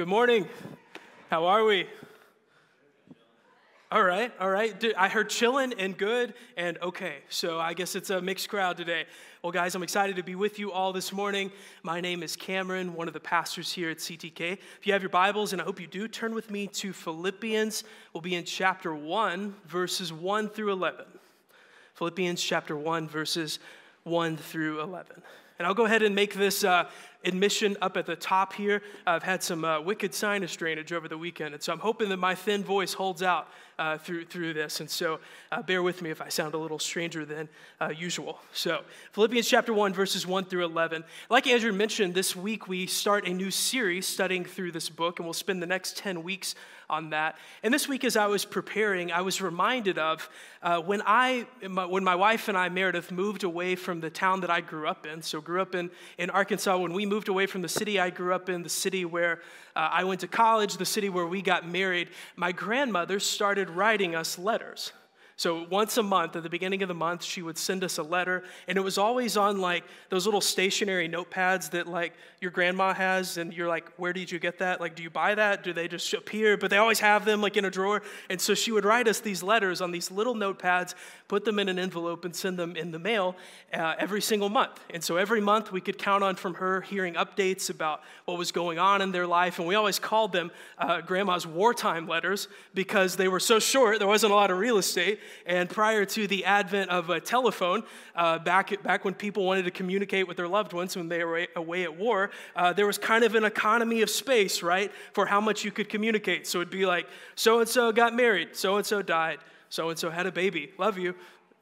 good morning. How are we? All right, all right. I heard chilling and good and okay. So I guess it's a mixed crowd today. Well, guys, I'm excited to be with you all this morning. My name is Cameron, one of the pastors here at CTK. If you have your Bibles, and I hope you do, turn with me to Philippians. We'll be in chapter 1, verses 1 through 11. Philippians chapter 1, verses 1 through 11. And I'll go ahead and make this uh, admission up at the top here. I've had some uh, wicked sinus drainage over the weekend, and so I'm hoping that my thin voice holds out uh, through, through this. And so uh, bear with me if I sound a little stranger than uh, usual. So, Philippians chapter 1, verses 1 through 11. Like Andrew mentioned, this week we start a new series studying through this book, and we'll spend the next 10 weeks on that. And this week, as I was preparing, I was reminded of uh, when I, when my wife and I, Meredith, moved away from the town that I grew up in. So, grew up in, in Arkansas. When we moved away from the city I grew up in, the city where uh, I went to college, the city where we got married, my grandmother started writing us letters. So once a month, at the beginning of the month, she would send us a letter, and it was always on like those little stationery notepads that like your grandma has, and you're like, where did you get that? Like, do you buy that? Do they just appear? But they always have them like in a drawer. And so she would write us these letters on these little notepads, put them in an envelope, and send them in the mail uh, every single month. And so every month we could count on from her hearing updates about what was going on in their life, and we always called them uh, grandma's wartime letters because they were so short. There wasn't a lot of real estate and prior to the advent of a telephone, uh, back, back when people wanted to communicate with their loved ones when they were away at war, uh, there was kind of an economy of space, right, for how much you could communicate. So it'd be like, so and so got married, so and so died, so and so had a baby, love you.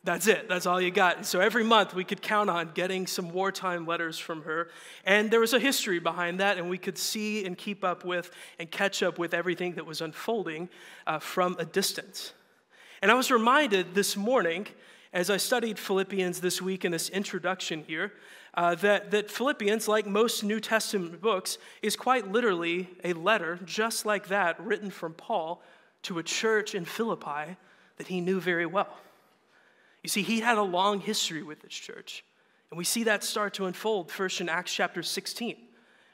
That's it. That's all you got. And so every month we could count on getting some wartime letters from her. And there was a history behind that, and we could see and keep up with and catch up with everything that was unfolding uh, from a distance. And I was reminded this morning, as I studied Philippians this week in this introduction here, uh, that, that Philippians, like most New Testament books, is quite literally a letter just like that written from Paul to a church in Philippi that he knew very well. You see, he had a long history with this church. And we see that start to unfold first in Acts chapter 16.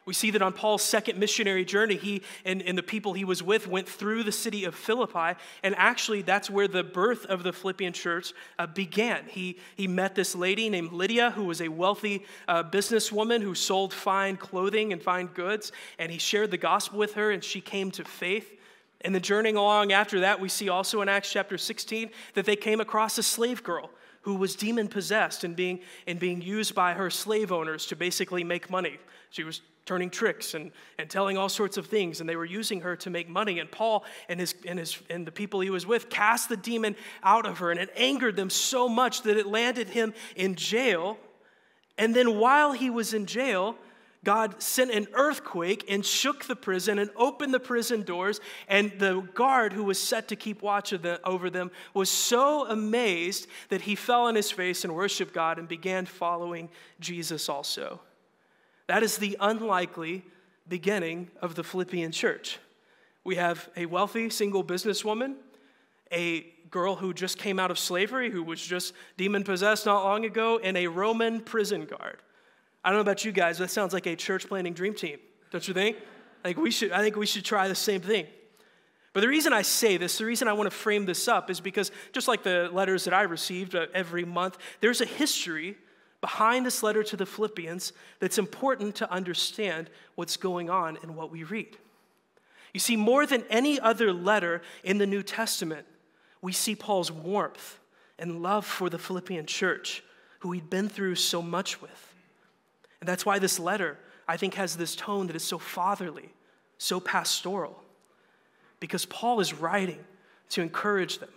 We see that on Paul's second missionary journey, he and, and, the people he was with went through the city of Philippi, and actually that's where the birth of the Philippian church uh, began. He, he met this lady named Lydia, who was a wealthy uh, businesswoman who sold fine clothing and fine goods, and he shared the gospel with her, and she came to faith. And the journeying along after that, we see also in Acts chapter 16 that they came across a slave girl who was demon possessed and being, and being used by her slave owners to basically make money. She was turning tricks and, and telling all sorts of things, and they were using her to make money. And Paul and, his, and, his, and the people he was with cast the demon out of her, and it angered them so much that it landed him in jail. And then while he was in jail, God sent an earthquake and shook the prison and opened the prison doors. And the guard who was set to keep watch over them was so amazed that he fell on his face and worshiped God and began following Jesus also. That is the unlikely beginning of the Philippian church. We have a wealthy single businesswoman, a girl who just came out of slavery, who was just demon possessed not long ago, and a Roman prison guard. I don't know about you guys, but that sounds like a church planting dream team, don't you think? I think we should, I think we should try the same thing. But the reason I say this, the reason I want to frame this up is because just like the letters that I received uh, every month, there's a history behind this letter to the Philippians that's important to understand what's going on in what we read. You see, more than any other letter in the New Testament, we see Paul's warmth and love for the Philippian church, who he'd been through so much with. And that's why this letter, I think, has this tone that is so fatherly, so pastoral, because Paul is writing to encourage them.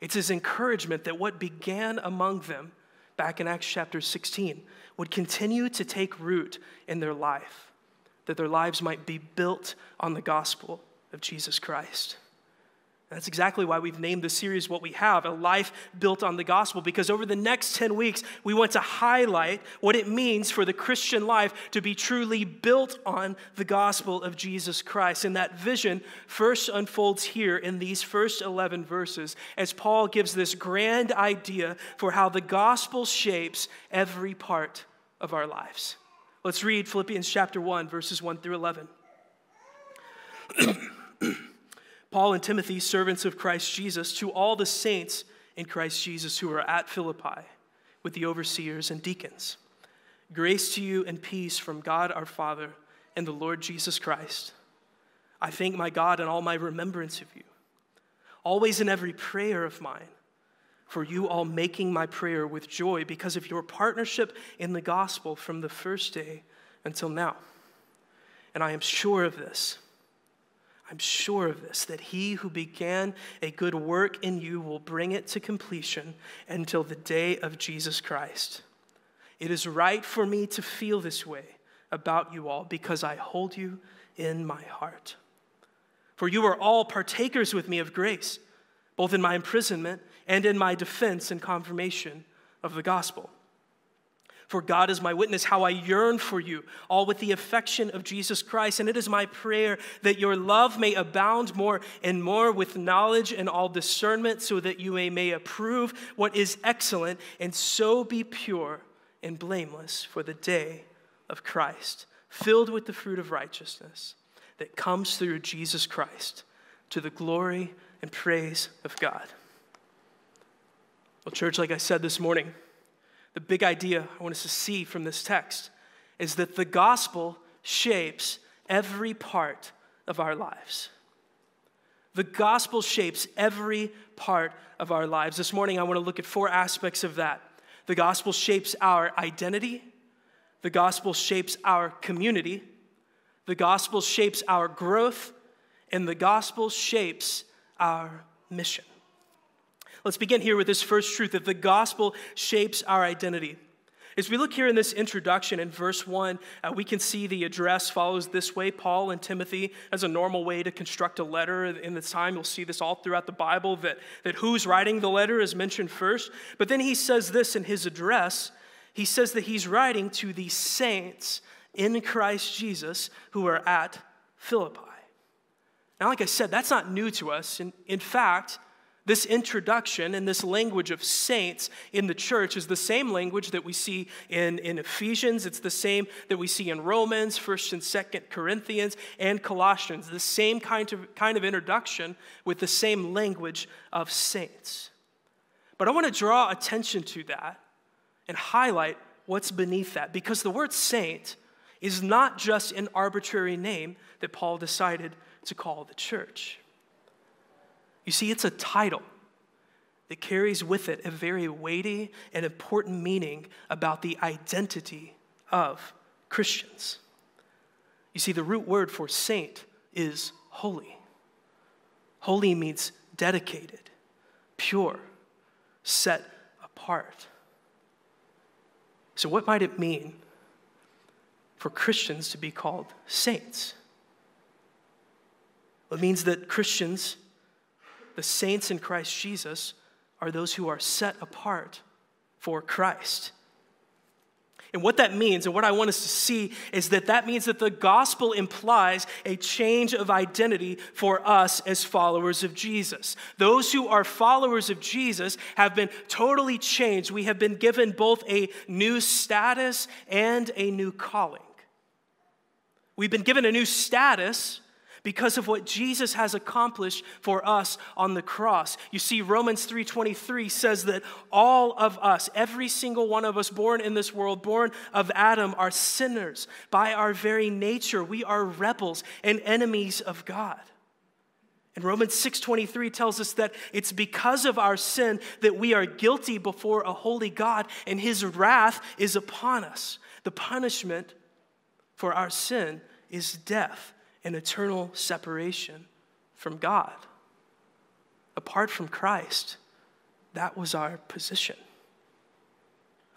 It's his encouragement that what began among them back in Acts chapter 16, would continue to take root in their life, that their lives might be built on the gospel of Jesus Christ. That's exactly why we've named the series what we have a life built on the gospel, because over the next 10 weeks, we want to highlight what it means for the Christian life to be truly built on the gospel of Jesus Christ. And that vision first unfolds here in these first 11 verses as Paul gives this grand idea for how the gospel shapes every part of our lives. Let's read Philippians chapter 1, verses 1 through 11. Paul and Timothy, servants of Christ Jesus, to all the saints in Christ Jesus who are at Philippi with the overseers and deacons. Grace to you and peace from God our Father and the Lord Jesus Christ. I thank my God in all my remembrance of you, always in every prayer of mine, for you all making my prayer with joy because of your partnership in the gospel from the first day until now. And I am sure of this I'm sure of this, that he who began a good work in you will bring it to completion until the day of Jesus Christ. It is right for me to feel this way about you all because I hold you in my heart. For you are all partakers with me of grace, both in my imprisonment and in my defense and confirmation of the gospel. For God is my witness, how I yearn for you, all with the affection of Jesus Christ. And it is my prayer that your love may abound more and more with knowledge and all discernment, so that you may, may approve what is excellent, and so be pure and blameless for the day of Christ, filled with the fruit of righteousness that comes through Jesus Christ to the glory and praise of God. Well, church, like I said this morning, the big idea I want us to see from this text is that the gospel shapes every part of our lives. The gospel shapes every part of our lives. This morning, I want to look at four aspects of that. The gospel shapes our identity, the gospel shapes our community, the gospel shapes our growth, and the gospel shapes our mission. Let's begin here with this first truth that the gospel shapes our identity. As we look here in this introduction in verse 1, uh, we can see the address follows this way Paul and Timothy, as a normal way to construct a letter in the time. You'll see this all throughout the Bible that, that who's writing the letter is mentioned first. But then he says this in his address he says that he's writing to the saints in Christ Jesus who are at Philippi. Now, like I said, that's not new to us. In, in fact, this introduction and this language of saints in the church is the same language that we see in, in Ephesians. It's the same that we see in Romans, 1st and 2nd Corinthians, and Colossians. The same kind of, kind of introduction with the same language of saints. But I want to draw attention to that and highlight what's beneath that because the word saint is not just an arbitrary name that Paul decided to call the church. You see, it's a title that carries with it a very weighty and important meaning about the identity of Christians. You see, the root word for saint is holy. Holy means dedicated, pure, set apart. So, what might it mean for Christians to be called saints? It means that Christians the saints in Christ Jesus are those who are set apart for Christ. And what that means, and what I want us to see, is that that means that the gospel implies a change of identity for us as followers of Jesus. Those who are followers of Jesus have been totally changed. We have been given both a new status and a new calling. We've been given a new status because of what Jesus has accomplished for us on the cross. You see Romans 3:23 says that all of us, every single one of us born in this world, born of Adam are sinners. By our very nature, we are rebels and enemies of God. And Romans 6:23 tells us that it's because of our sin that we are guilty before a holy God and his wrath is upon us. The punishment for our sin is death an eternal separation from God. Apart from Christ, that was our position.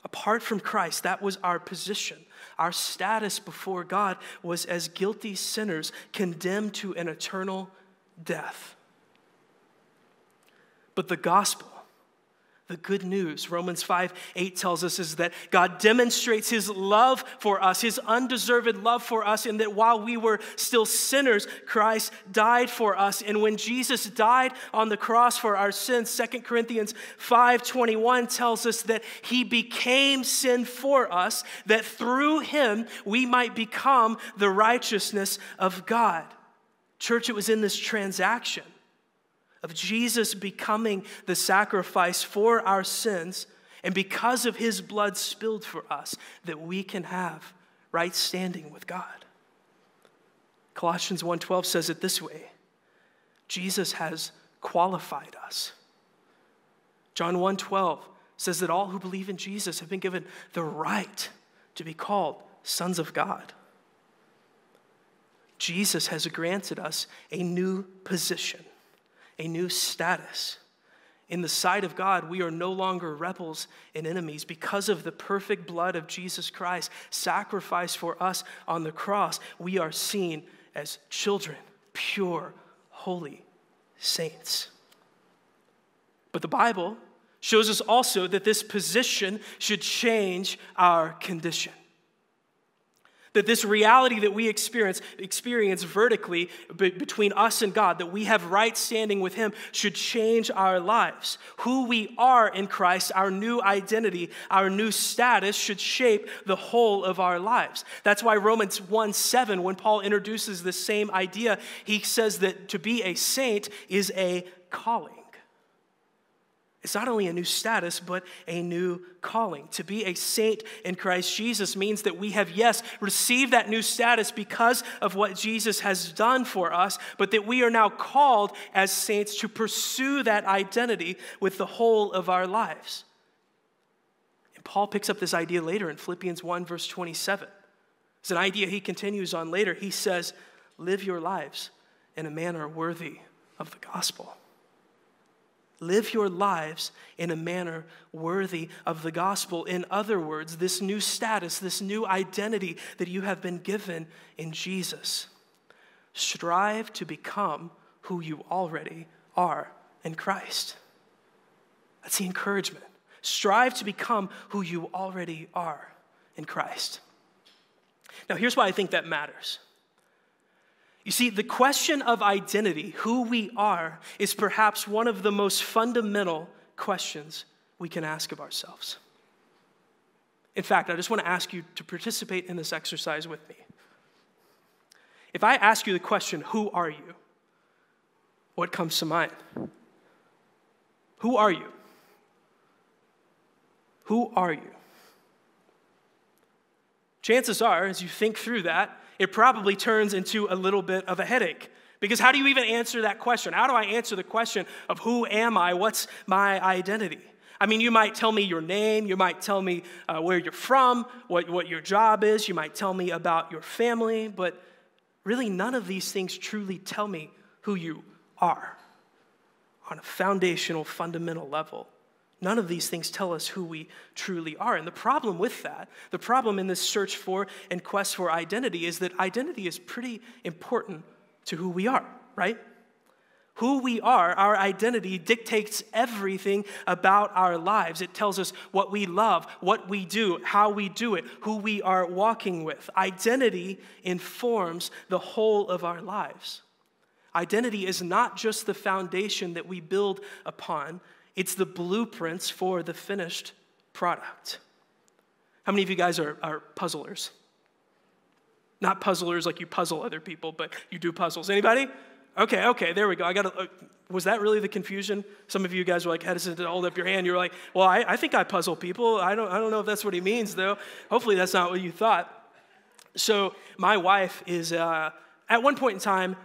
Apart from Christ, that was our position. Our status before God was as guilty sinners condemned to an eternal death. But the gospel, the good news, Romans 5 8 tells us, is that God demonstrates his love for us, his undeserved love for us, and that while we were still sinners, Christ died for us. And when Jesus died on the cross for our sins, 2 Corinthians 5 21 tells us that he became sin for us, that through him we might become the righteousness of God. Church, it was in this transaction of Jesus becoming the sacrifice for our sins, and because of his blood spilled for us, that we can have right standing with God. Colossians 1:12 says it this way. Jesus has qualified us. John 1:12 says that all who believe in Jesus have been given the right to be called sons of God. Jesus has granted us a new position, a new status. In the sight of God, we are no longer rebels and enemies because of the perfect blood of Jesus Christ sacrificed for us on the cross. We are seen as children, pure, holy saints. But the Bible shows us also that this position should change our condition that this reality that we experience, experience vertically between us and God, that we have right standing with Him, should change our lives. Who we are in Christ, our new identity, our new status should shape the whole of our lives. That's why Romans 1 7, when Paul introduces this same idea, he says that to be a saint is a calling. It's not only a new status, but a new calling. To be a saint in Christ Jesus means that we have, yes, received that new status because of what Jesus has done for us, but that we are now called as saints to pursue that identity with the whole of our lives. And Paul picks up this idea later in Philippians 1, verse 27. It's an idea he continues on later. He says, Live your lives in a manner worthy of the gospel. Live your lives in a manner worthy of the gospel. In other words, this new status, this new identity that you have been given in Jesus. Strive to become who you already are in Christ. That's the encouragement. Strive to become who you already are in Christ. Now, here's why I think that matters. You see, the question of identity, who we are, is perhaps one of the most fundamental questions we can ask of ourselves. In fact, I just want to ask you to participate in this exercise with me. If I ask you the question, Who are you? what comes to mind? Who are you? Who are you? Chances are, as you think through that, it probably turns into a little bit of a headache. Because how do you even answer that question? How do I answer the question of who am I? What's my identity? I mean, you might tell me your name, you might tell me uh, where you're from, what, what your job is, you might tell me about your family, but really none of these things truly tell me who you are on a foundational, fundamental level. None of these things tell us who we truly are. And the problem with that, the problem in this search for and quest for identity, is that identity is pretty important to who we are, right? Who we are, our identity dictates everything about our lives. It tells us what we love, what we do, how we do it, who we are walking with. Identity informs the whole of our lives. Identity is not just the foundation that we build upon, it's the blueprints for the finished product. How many of you guys are, are puzzlers? Not puzzlers like you puzzle other people, but you do puzzles. Anybody? Okay, okay, there we go. I got. Uh, was that really the confusion? Some of you guys were like to hold up your hand. You're like, well, I, I think I puzzle people. I don't, I don't know if that's what he means, though. Hopefully, that's not what you thought. So, my wife is, uh, at one point in time,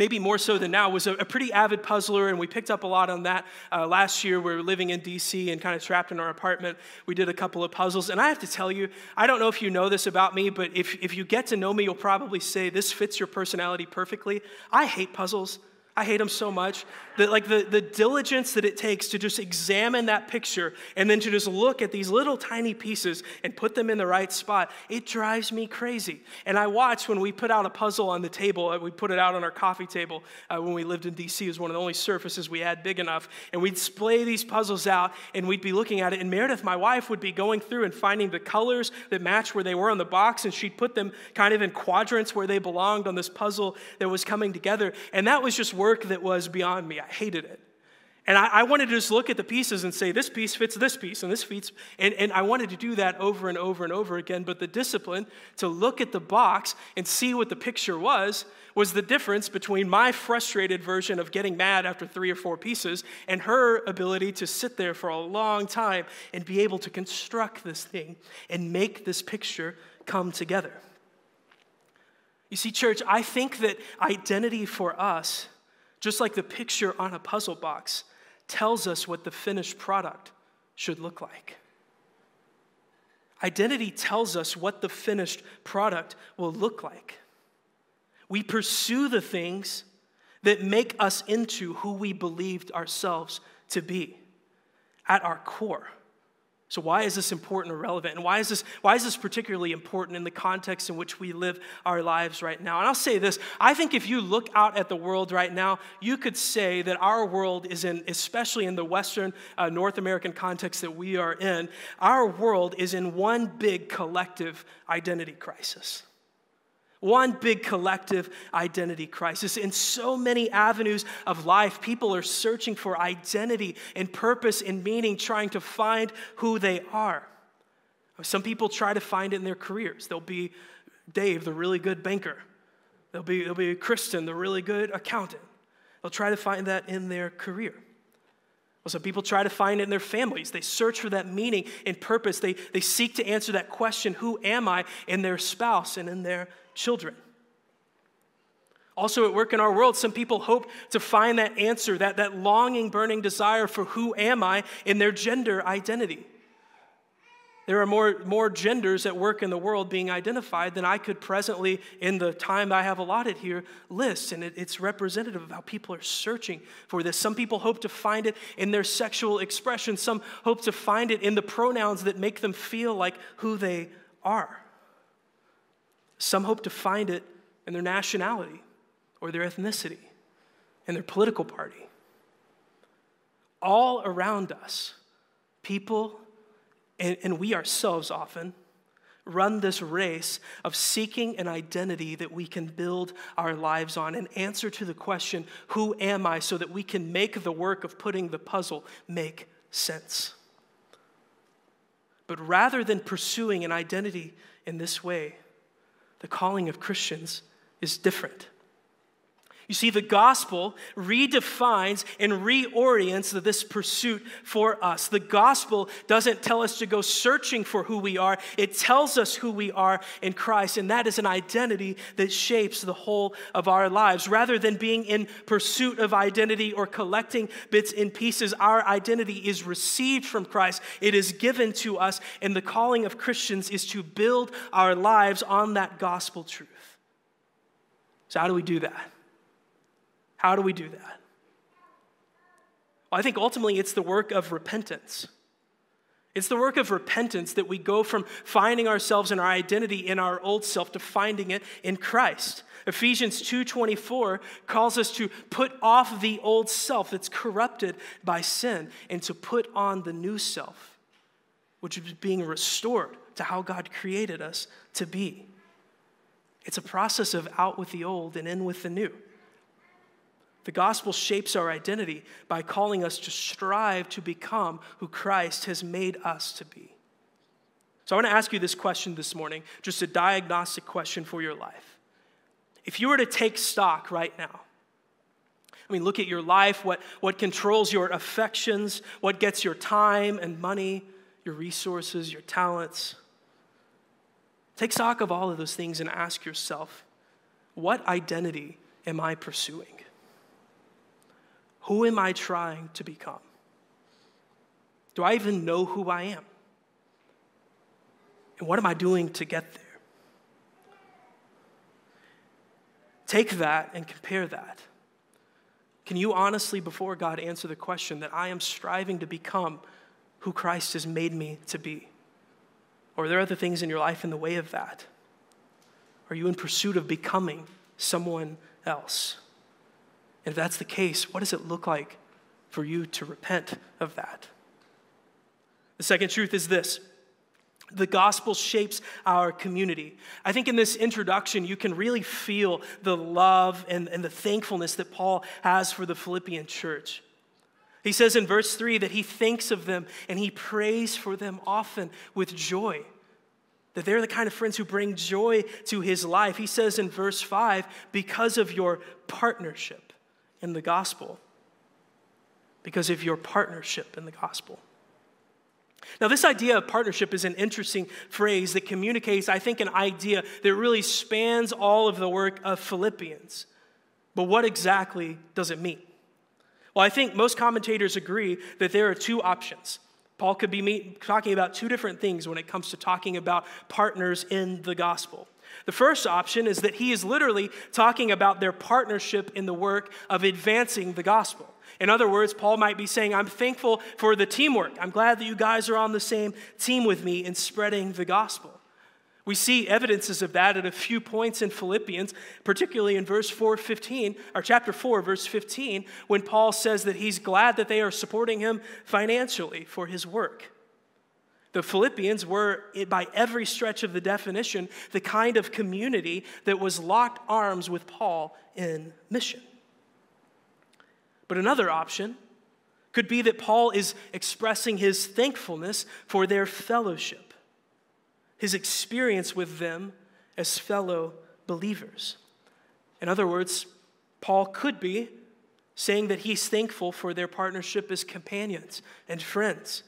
maybe more so than now, was a, a, pretty avid puzzler, and we picked up a lot on that. Uh, last year, we were living in DC and kind of trapped in our apartment. We did a couple of puzzles, and I have to tell you, I don't know if you know this about me, but if, if you get to know me, you'll probably say this fits your personality perfectly. I hate puzzles. I hate them so much that like the, the diligence that it takes to just examine that picture and then to just look at these little tiny pieces and put them in the right spot, it drives me crazy. And I watch when we put out a puzzle on the table, uh, we put it out on our coffee table uh, when we lived in DC, it was one of the only surfaces we had big enough. And we'd splay these puzzles out and we'd be looking at it. And Meredith, my wife, would be going through and finding the colors that match where they were on the box. And she'd put them kind of in quadrants where they belonged on this puzzle that was coming together. And that was just work that was beyond me. I hated it. And I, I, wanted to just look at the pieces and say, this piece fits this piece, and this fits. And, and I wanted to do that over and over and over again. But the discipline to look at the box and see what the picture was was the difference between my frustrated version of getting mad after three or four pieces and her ability to sit there for a long time and be able to construct this thing and make this picture come together. You see, church, I think that identity for us, just like the picture on a puzzle box, tells us what the finished product should look like. Identity tells us what the finished product will look like. We pursue the things that make us into who we believed ourselves to be at our core. So, why is this important or relevant? And why is, this, why is this particularly important in the context in which we live our lives right now? And I'll say this I think if you look out at the world right now, you could say that our world is in, especially in the Western uh, North American context that we are in, our world is in one big collective identity crisis. One big collective identity crisis. In so many avenues of life, people are searching for identity and purpose and meaning, trying to find who they are. Some people try to find it in their careers. They'll be Dave, the really good banker. They'll be, they'll be Kristen, the really good accountant. They'll try to find that in their career. Well, some people try to find it in their families. They search for that meaning and purpose. They, they seek to answer that question, who am I, in their spouse and in their children. Also, at work in our world, some people hope to find that answer, that, that longing, burning desire for who am I in their gender identity. There are more, more genders at work in the world being identified than I could presently, in the time I have allotted here, list. And it, it's representative of how people are searching for this. Some people hope to find it in their sexual expression, some hope to find it in the pronouns that make them feel like who they are. Some hope to find it in their nationality or their ethnicity and their political party. All around us, people, and, and we ourselves often, run this race of seeking an identity that we can build our lives on and answer to the question, Who am I? so that we can make the work of putting the puzzle make sense. But rather than pursuing an identity in this way, the calling of Christians is different. You see, the gospel redefines and reorients this pursuit for us. The gospel doesn't tell us to go searching for who we are, it tells us who we are in Christ, and that is an identity that shapes the whole of our lives. Rather than being in pursuit of identity or collecting bits and pieces, our identity is received from Christ, it is given to us, and the calling of Christians is to build our lives on that gospel truth. So, how do we do that? How do we do that? Well, I think ultimately it's the work of repentance. It's the work of repentance that we go from finding ourselves and our identity in our old self to finding it in Christ. Ephesians 2:24 calls us to put off the old self that's corrupted by sin and to put on the new self, which is being restored to how God created us to be. It's a process of out with the old and in with the new. The gospel shapes our identity by calling us to strive to become who Christ has made us to be. So I want to ask you this question this morning, just a diagnostic question for your life. If you were to take stock right now, I mean, look at your life, what, what controls your affections, what gets your time and money, your resources, your talents. Take stock of all of those things and ask yourself, what identity am I pursuing? Who am I trying to become? Do I even know who I am? And what am I doing to get there? Take that and compare that. Can you honestly, before God, answer the question that I am striving to become who Christ has made me to be? Or are there other things in your life in the way of that? Are you in pursuit of becoming someone else? And if that's the case, what does it look like for you to repent of that? The second truth is this the gospel shapes our community. I think in this introduction, you can really feel the love and, and the thankfulness that Paul has for the Philippian church. He says in verse 3 that he thinks of them and he prays for them often with joy. That they're the kind of friends who bring joy to his life. He says in verse 5 because of your partnership in the gospel. Because of your partnership in the gospel. Now, this idea of partnership is an interesting phrase that communicates, I think, an idea that really spans all of the work of Philippians. But what exactly does it mean? Well, I think most commentators agree that there are two options. Paul could be talking about two different things when it comes to talking about partners in the gospel. The first option is that he is literally talking about their partnership in the work of advancing the gospel. In other words, Paul might be saying, I'm thankful for the teamwork. I'm glad that you guys are on the same team with me in spreading the gospel. We see evidences of that at a few points in Philippians, particularly in verse 4:15, or chapter 4, verse 15, when Paul says that he's glad that they are supporting him financially for his work. The Philippians were, by every stretch of the definition, the kind of community that was locked arms with Paul in mission. But another option could be that Paul is expressing his thankfulness for their fellowship, his experience with them as fellow believers. In other words, Paul could be saying that he's thankful for their partnership as companions and friends,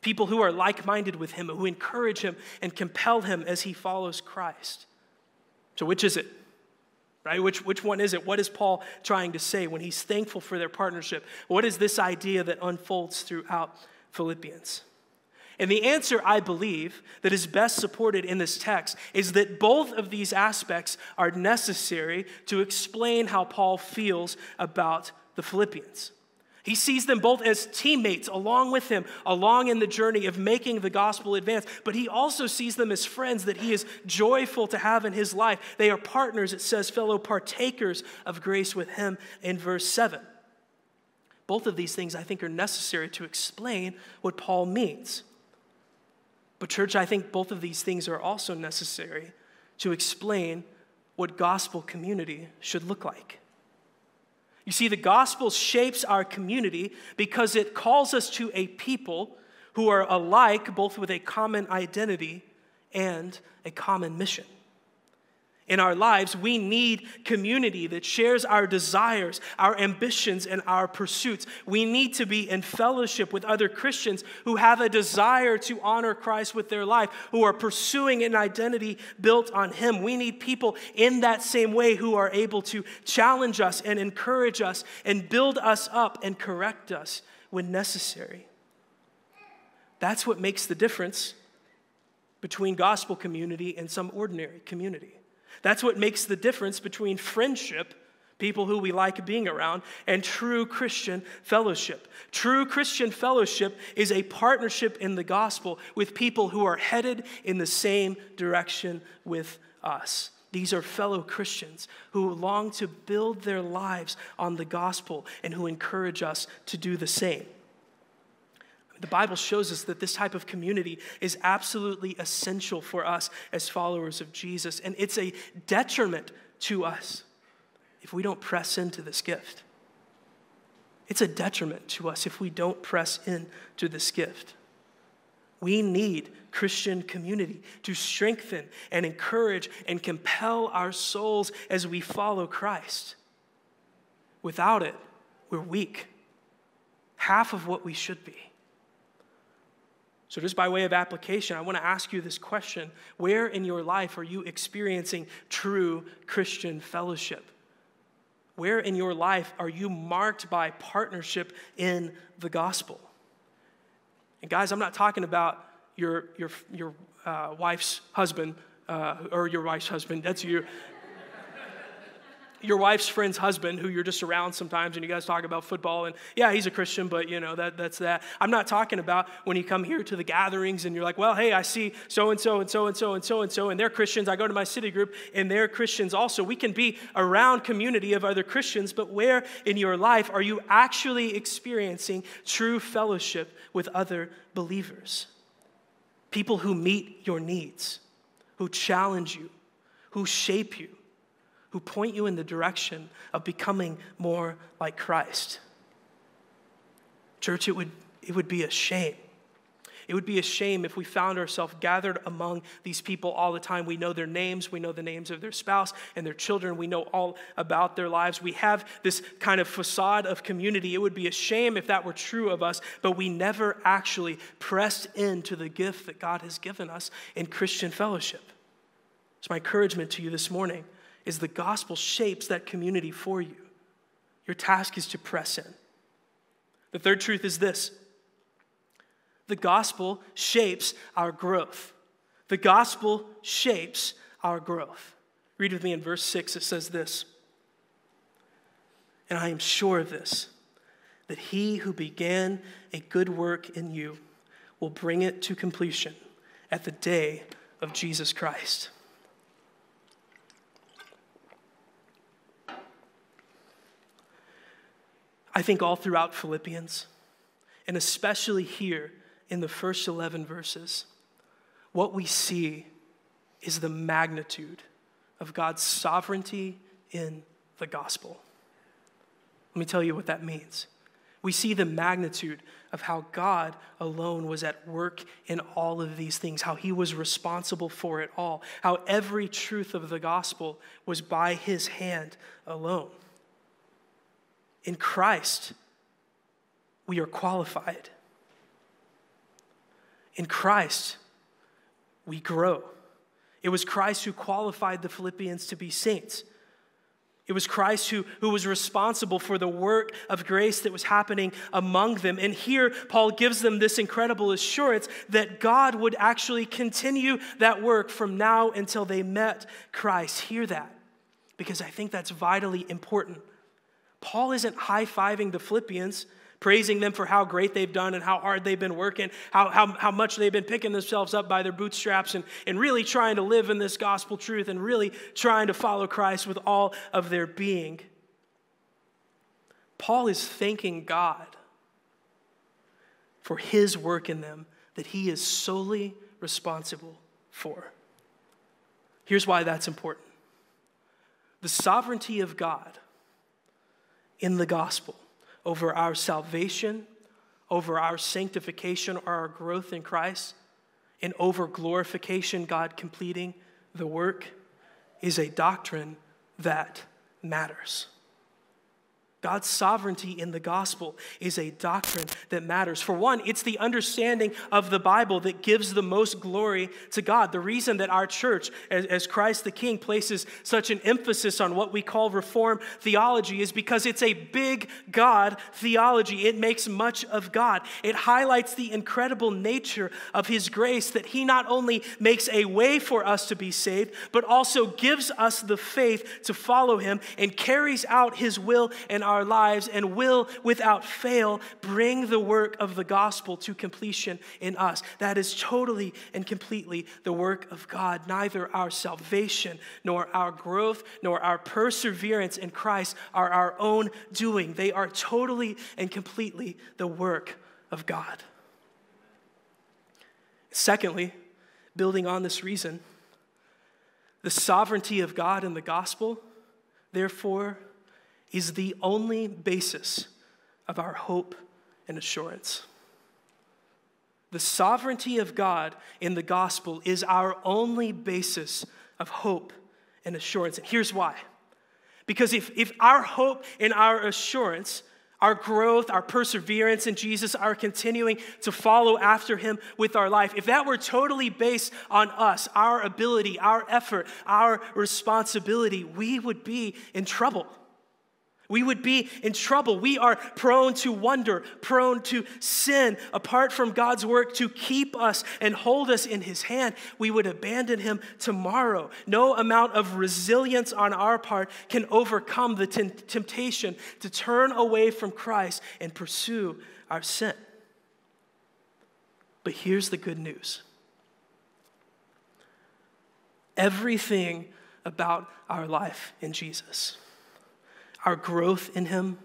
people who are like minded with him, who encourage him and compel him as he follows Christ. So, which is it? right? Which, which one is it? What is Paul trying to say when he's thankful for their partnership? What is this idea that unfolds throughout Philippians? And the answer, I believe, that is best supported in this text is that both of these aspects are necessary to explain how Paul feels about the Philippians. He sees them both as teammates along with him, along in the journey of making the gospel advance, but he also sees them as friends that he is joyful to have in his life. They are partners, it says, fellow partakers of grace with him in verse 7. Both of these things, I think, are necessary to explain what Paul means. But, church, I think both of these things are also necessary to explain what gospel community should look like. You see, the gospel shapes our community because it calls us to a people who are alike, both with a common identity and a common mission in our lives, we need community that shares our desires, our ambitions, and our pursuits. We need to be in fellowship with other Christians who have a desire to honor Christ with their life, who are pursuing an identity built on Him. We need people in that same way who are able to challenge us and encourage us and build us up and correct us when necessary. That's what makes the difference between gospel community and some ordinary community. That's what makes the difference between friendship, people who we like being around, and true Christian fellowship. True Christian fellowship is a partnership in the gospel with people who are headed in the same direction with us. These are fellow Christians who long to build their lives on the gospel and who encourage us to do the same. The Bible shows us that this type of community is absolutely essential for us as followers of Jesus, and it's a detriment to us if we don't press into this gift. It's a detriment to us if we don't press into this gift. We need Christian community to strengthen and encourage and compel our souls as we follow Christ. Without it, we're weak, half of what we should be. So, just by way of application, I want to ask you this question Where in your life are you experiencing true Christian fellowship? Where in your life are you marked by partnership in the gospel? And, guys, I'm not talking about your, your, your uh, wife's husband uh, or your wife's husband. That's your, your wife's friend's husband who you're just around sometimes and you guys talk about football and yeah he's a christian but you know that, that's that. I'm not talking about when you come here to the gatherings and you're like well hey i see so and so and so and so and so and so and they're christians. I go to my city group and they're christians also. We can be around community of other christians but where in your life are you actually experiencing true fellowship with other believers? People who meet your needs who challenge you who shape you who point you in the direction of becoming more like Christ. Church, it would, it would be a shame. It would be a shame if we found ourselves gathered among these people all the time. We know their names, we know the names of their spouse and their children, we know all about their lives. We have this kind of facade of community. It would be a shame if that were true of us, but we never actually pressed into the gift that God has given us in Christian fellowship. It's my encouragement to you this morning is the gospel shapes that community for you. Your task is to press in. The third truth is this the gospel shapes our growth. The gospel shapes our growth. Read with me in verse 6, it says this And I am sure of this, that he who began a good work in you will bring it to completion at the day of Jesus Christ. I think all throughout Philippians, and especially here in the first 11 verses, what we see is the magnitude of God's sovereignty in the gospel. Let me tell you what that means. We see the magnitude of how God alone was at work in all of these things, how he was responsible for it all, how every truth of the gospel was by his hand alone. In Christ, we are qualified. In Christ, we grow. It was Christ who qualified the Philippians to be saints. It was Christ who, who was responsible for the work of grace that was happening among them. And here, Paul gives them this incredible assurance that God would actually continue that work from now until they met Christ. Hear that, because I think that's vitally important. Paul isn't high fiving the Philippians, praising them for how great they've done and how hard they've been working, how, how, how much they've been picking themselves up by their bootstraps and, and really trying to live in this gospel truth and really trying to follow Christ with all of their being. Paul is thanking God for his work in them that he is solely responsible for. Here's why that's important the sovereignty of God in the gospel over our salvation, over our sanctification or our growth in Christ, and over glorification, God completing the work, is a doctrine that matters. God's sovereignty in the gospel is a doctrine that matters. For one, it's the understanding of the Bible that gives the most glory to God. The reason that our church, as, Christ the King, places such an emphasis on what we call Reform theology is because it's a big God theology. It makes much of God, it highlights the incredible nature of His grace that He not only makes a way for us to be saved, but also gives us the faith to follow Him and carries out His will and our lives and will, without fail, bring the work of the gospel to completion in us. That is totally and completely the work of God. Neither our salvation, nor our growth, nor our perseverance in Christ are our own doing. They are totally and completely the work of God. Secondly, building on this reason, the sovereignty of God in the gospel, therefore, is the only basis of our hope and assurance. The sovereignty of God in the gospel is our only basis of hope and assurance. And here's why. Because if, if our hope and our assurance, our growth, our perseverance in Jesus, our continuing to follow after him with our life, if that were totally based on us, our ability, our effort, our responsibility, we would be in trouble. We would be in trouble. We are prone to wonder, prone to sin. Apart from God's work to keep us and hold us in His hand, we would abandon Him tomorrow. No amount of resilience on our part can overcome the t- temptation to turn away from Christ and pursue our sin. But here's the good news everything about our life in Jesus our growth in Him,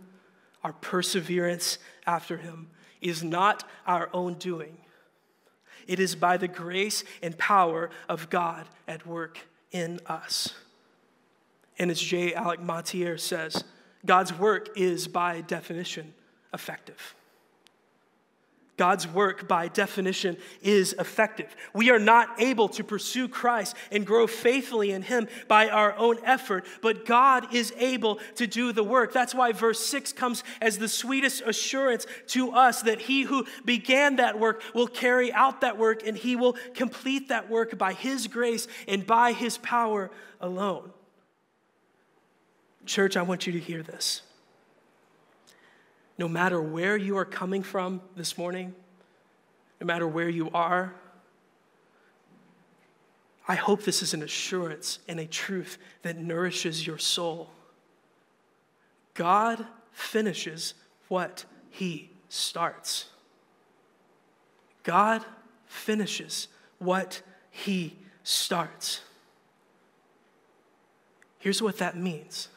our perseverance after Him, is not our own doing. It is by the grace and power of God at work in us. And as J. Alec Motyer says, God's work is by definition effective. God's work, by definition, is effective. We are not able to pursue Christ and grow faithfully in Him by our own effort, but God is able to do the work. That's why verse 6 comes as the sweetest assurance to us that He who began that work will carry out that work and He will complete that work by His grace and by His power alone. Church, I want you to hear this no matter where you are coming from this morning, no matter where you are, I hope this is an assurance and a truth that nourishes your soul. God finishes what he starts. God finishes what he starts. Here's what that means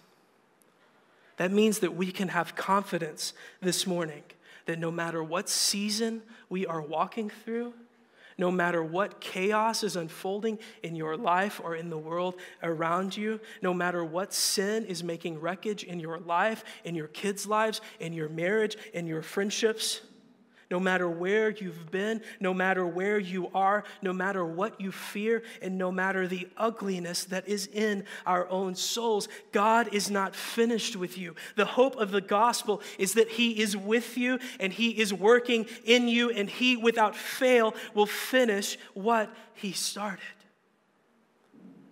that means that we can have confidence this morning that no matter what season we are walking through, no matter what chaos is unfolding in your life or in the world around you, no matter what sin is making wreckage in your life, in your kids' lives, in your marriage, in your friendships, no matter where you've been, no matter where you are, no matter what you fear, and no matter the ugliness that is in our own souls, God is not finished with you. The hope of the gospel is that He is with you and He is working in you, and He, without fail, will finish what He started.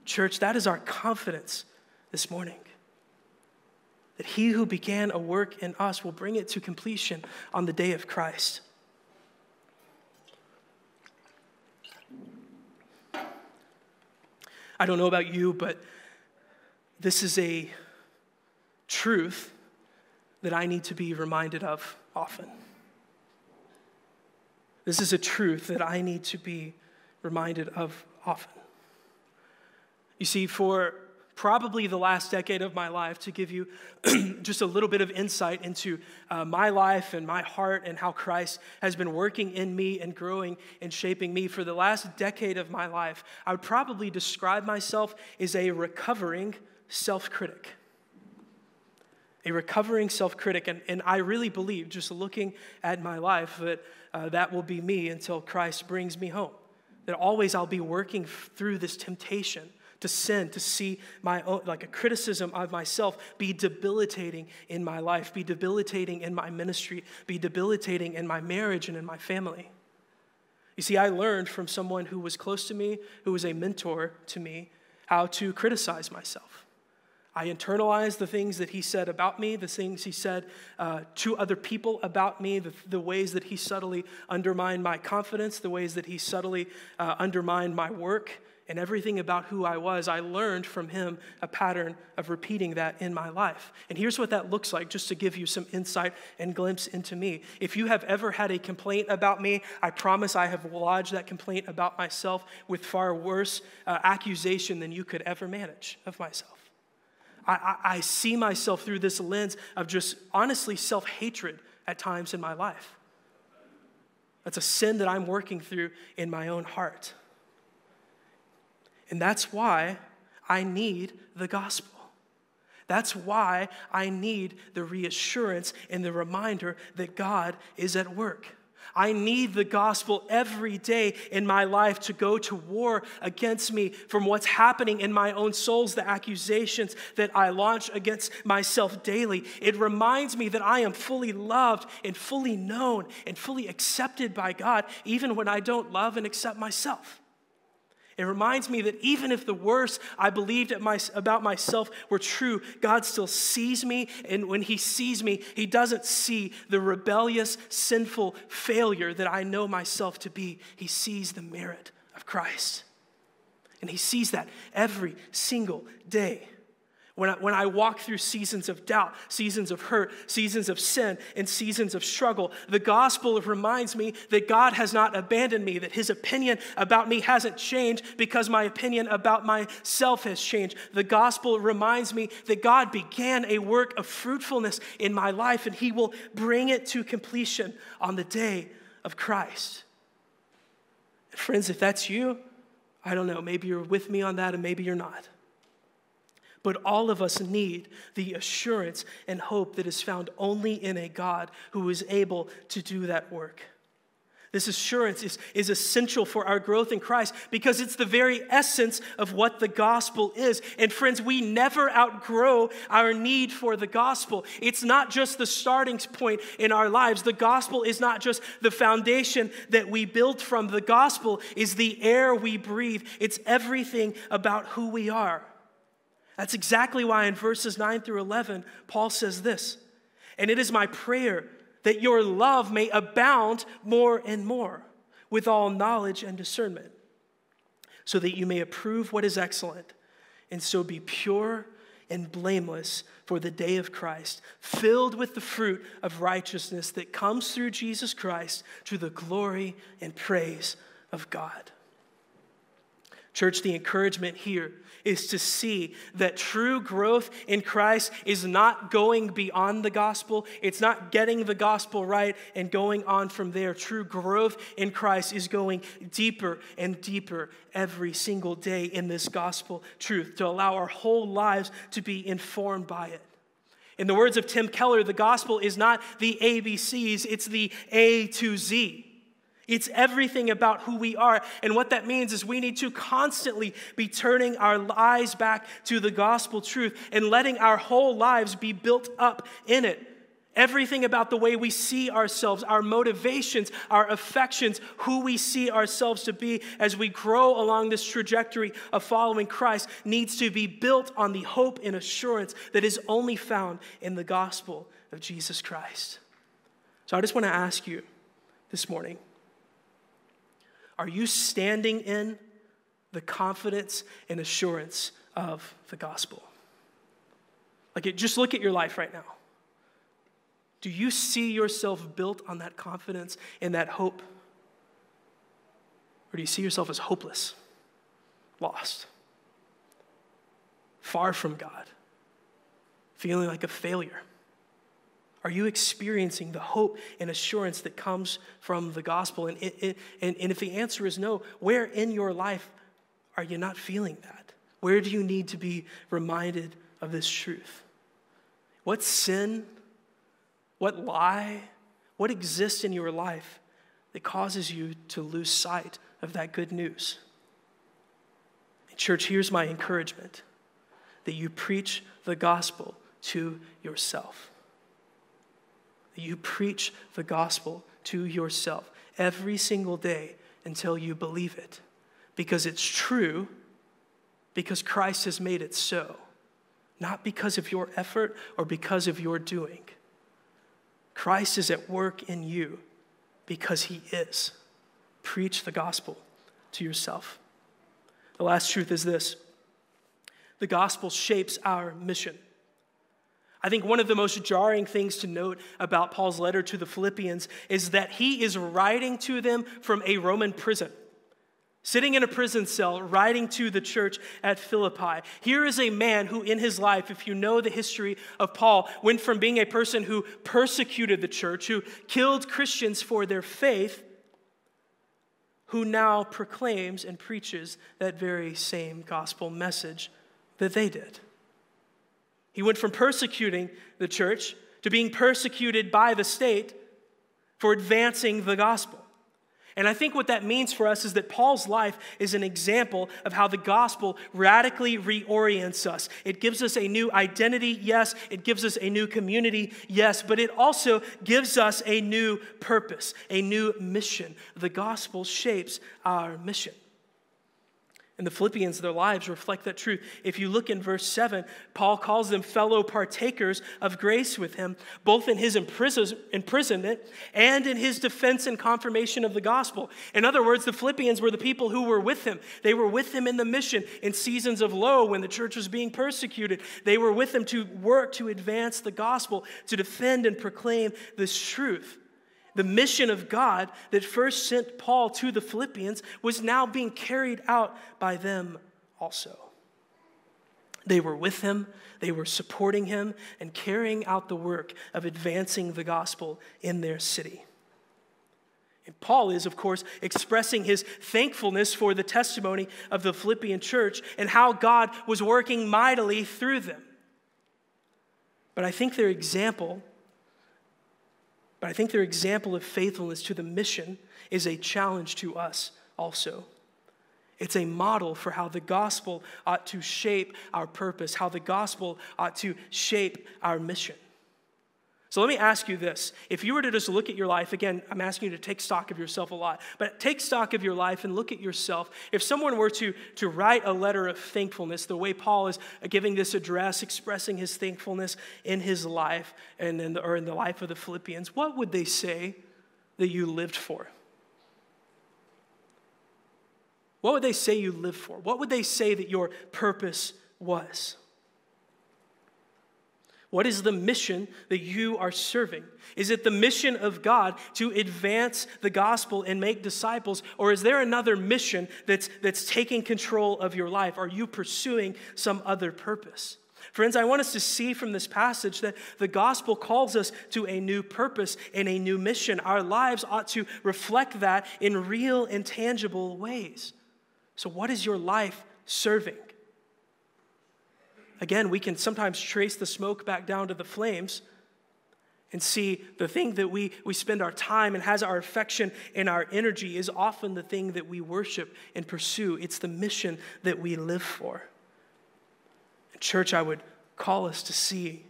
Church, that is our confidence this morning that he who began a work in us will bring it to completion on the day of Christ. I don't know about you, but this is a truth that I need to be reminded of often. This is a truth that I need to be reminded of often. You see, for probably the last decade of my life to give you just a little bit of insight into uh, my life and my heart and how Christ has been working in me and growing and shaping me. For the last decade of my life, I would probably describe myself as a recovering self critic. A recovering self critic. And, and I really believe, just looking at my life, that uh, that will be me until Christ brings me home. That always I'll be working through this temptation to sin, to see my own, like a criticism of myself be debilitating in my life, be debilitating in my ministry, be debilitating in my marriage and in my family. You see, I learned from someone who was close to me, who was a mentor to me, how to criticize myself. I internalized the things that he said about me, the things he said uh, to other people about me, the, the, ways that he subtly undermined my confidence, the ways that he subtly uh, undermined my work, and everything about who I was, I learned from him a pattern of repeating that in my life. And here's what that looks like, just to give you some insight and glimpse into me. If you have ever had a complaint about me, I promise I have lodged that complaint about myself with far worse uh, accusation than you could ever manage of myself. I, I, I see myself through this lens of just honestly self hatred at times in my life. That's a sin that I'm working through in my own heart. And that's why I need the gospel. That's why I need the reassurance and the reminder that God is at work. I need the gospel every day in my life to go to war against me from what's happening in my own souls, the accusations that I launch against myself daily. It reminds me that I am fully loved and fully known and fully accepted by God, even when I don't love and accept myself. It reminds me that even if the worst I believed my, about myself were true, God still sees me. And when He sees me, He doesn't see the rebellious, sinful failure that I know myself to be. He sees the merit of Christ. And He sees that every single day. When I, when I walk through seasons of doubt, seasons of hurt, seasons of sin, and seasons of struggle, the gospel reminds me that God has not abandoned me, that his opinion about me hasn't changed because my opinion about myself has changed. The gospel reminds me that God began a work of fruitfulness in my life and he will bring it to completion on the day of Christ. Friends, if that's you, I don't know, maybe you're with me on that and maybe you're not. But all of us need the assurance and hope that is found only in a God who is able to do that work. This assurance is, is essential for our growth in Christ because it's the very essence of what the gospel is. And friends, we never outgrow our need for the gospel. It's not just the starting point in our lives. The gospel is not just the foundation that we build from. The gospel is the air we breathe, it's everything about who we are. That's exactly why in verses 9 through 11, Paul says this And it is my prayer that your love may abound more and more with all knowledge and discernment, so that you may approve what is excellent, and so be pure and blameless for the day of Christ, filled with the fruit of righteousness that comes through Jesus Christ to the glory and praise of God. Church, the encouragement here is to see that true growth in Christ is not going beyond the gospel. It's not getting the gospel right and going on from there. True growth in Christ is going deeper and deeper every single day in this gospel truth to allow our whole lives to be informed by it. In the words of Tim Keller, the gospel is not the ABCs, it's the A to Z. It's everything about who we are. And what that means is we need to constantly be turning our eyes back to the gospel truth and letting our whole lives be built up in it. Everything about the way we see ourselves, our motivations, our affections, who we see ourselves to be as we grow along this trajectory of following Christ needs to be built on the hope and assurance that is only found in the gospel of Jesus Christ. So I just want to ask you this morning are you standing in the confidence and assurance of the gospel? Like, it, just look at your life right now. Do you see yourself built on that confidence and that hope? Or do you see yourself as hopeless, lost, far from God, feeling like a failure? Are you experiencing the hope and assurance that comes from the gospel? And, and, and if the answer is no, where in your life are you not feeling that? Where do you need to be reminded of this truth? What sin, what lie, what exists in your life that causes you to lose sight of that good news? church, here's my encouragement that you preach the gospel to yourself you preach the gospel to yourself every single day until you believe it. Because it's true, because Christ has made it so, not because of your effort or because of your doing. Christ is at work in you because he is. Preach the gospel to yourself. The last truth is this the gospel shapes our mission. I think one of the most jarring things to note about Paul's letter to the Philippians is that he is writing to them from a Roman prison. Sitting in a prison cell, writing to the church at Philippi. Here is a man who, in his life, if you know the history of Paul, went from being a person who persecuted the church, who killed Christians for their faith, who now proclaims and preaches that very same gospel message that they did. He went from persecuting the church to being persecuted by the state for advancing the gospel. And I think what that means for us is that Paul's life is an example of how the gospel radically reorients us. It gives us a new identity, yes. It gives us a new community, yes. But it also gives us a new purpose, a new mission. The gospel shapes our mission. And the Philippians, their lives reflect that truth. If you look in verse 7, Paul calls them fellow partakers of grace with him, both in his imprisonment and in his defense and confirmation of the gospel. In other words, the Philippians were the people who were with him. They were with him in the mission in seasons of low when the church was being persecuted. They were with him to work to advance the gospel, to defend and proclaim this truth. The mission of God that first sent Paul to the Philippians was now being carried out by them also. They were with him, they were supporting him, and carrying out the work of advancing the gospel in their city. And Paul is, of course, expressing his thankfulness for the testimony of the Philippian church and how God was working mightily through them. But I think their example But I think their example of faithfulness to the mission is a challenge to us also. It's a model for how the gospel ought to shape our purpose, how the gospel ought to shape our mission. So let me ask you this. If you were to just look at your life, again, I'm asking you to take stock of yourself a lot, but take stock of your life and look at yourself. If someone were to, to write a letter of thankfulness, the way Paul is giving this address, expressing his thankfulness in his life and in the, or in the life of the Philippians, what would they say that you lived for? What would they say you lived for? What would they say that your purpose was? What is the mission that you are serving? Is it the mission of God to advance the gospel and make disciples? Or is there another mission that's, that's taking control of your life? Are you pursuing some other purpose? Friends, I want us to see from this passage that the gospel calls us to a new purpose and a new mission. Our lives ought to reflect that in real and tangible ways. So, what is your life serving? Again, we can sometimes trace the smoke back down to the flames and see the thing that we, we spend our time and has our affection and our energy is often the thing that we worship and pursue. It's the mission that we live for. church, I would call us to see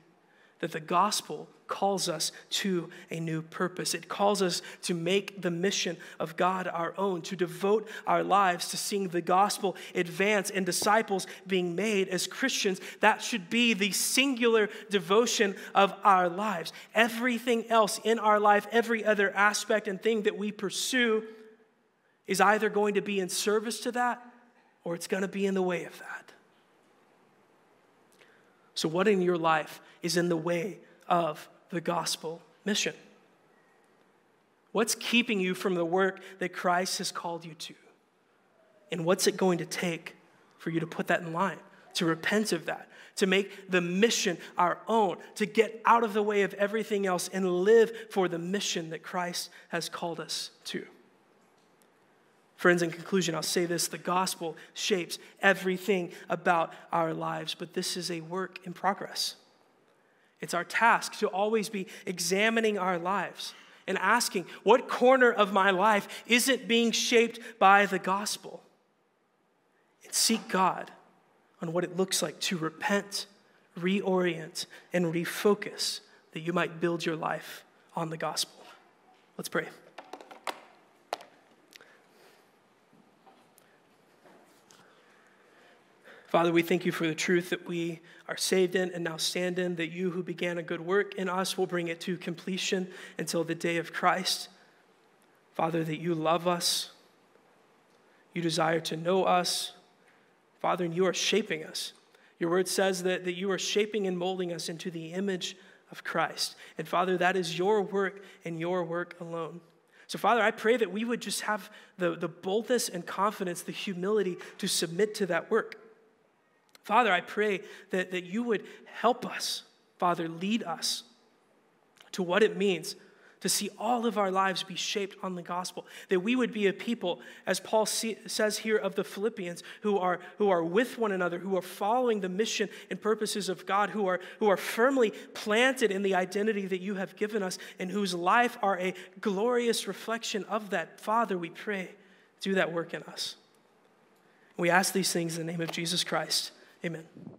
that the gospel calls us to a new purpose. It calls us to make the mission of God our own, to devote our lives to seeing the gospel advance and disciples being made as Christians. That should be the singular devotion of our lives. Everything else in our life, every other aspect and thing that we pursue, is either going to be in service to that or it's going to be in the way of that. So, what in your life is in the way of the gospel mission? What's keeping you from the work that Christ has called you to? And what's it going to take for you to put that in line, to repent of that, to make the mission our own, to get out of the way of everything else and live for the mission that Christ has called us to? Friends, in conclusion, I'll say this the gospel shapes everything about our lives, but this is a work in progress. It's our task to always be examining our lives and asking, what corner of my life isn't being shaped by the gospel? And seek God on what it looks like to repent, reorient, and refocus that you might build your life on the gospel. Let's pray. Father, we thank you for the truth that we are saved in and now stand in, that you who began a good work in us will bring it to completion until the day of Christ. Father, that you love us, you desire to know us. Father, and you are shaping us. Your word says that, that you are shaping and molding us into the image of Christ. And Father, that is your work and your work alone. So, Father, I pray that we would just have the, the boldness and confidence, the humility to submit to that work. Father, I pray that, that you would help us, Father, lead us to what it means to see all of our lives be shaped on the gospel. That we would be a people, as Paul see, says here of the Philippians, who are, who are with one another, who are following the mission and purposes of God, who are, who are firmly planted in the identity that you have given us, and whose life are a glorious reflection of that. Father, we pray, do that work in us. We ask these things in the name of Jesus Christ. Amen.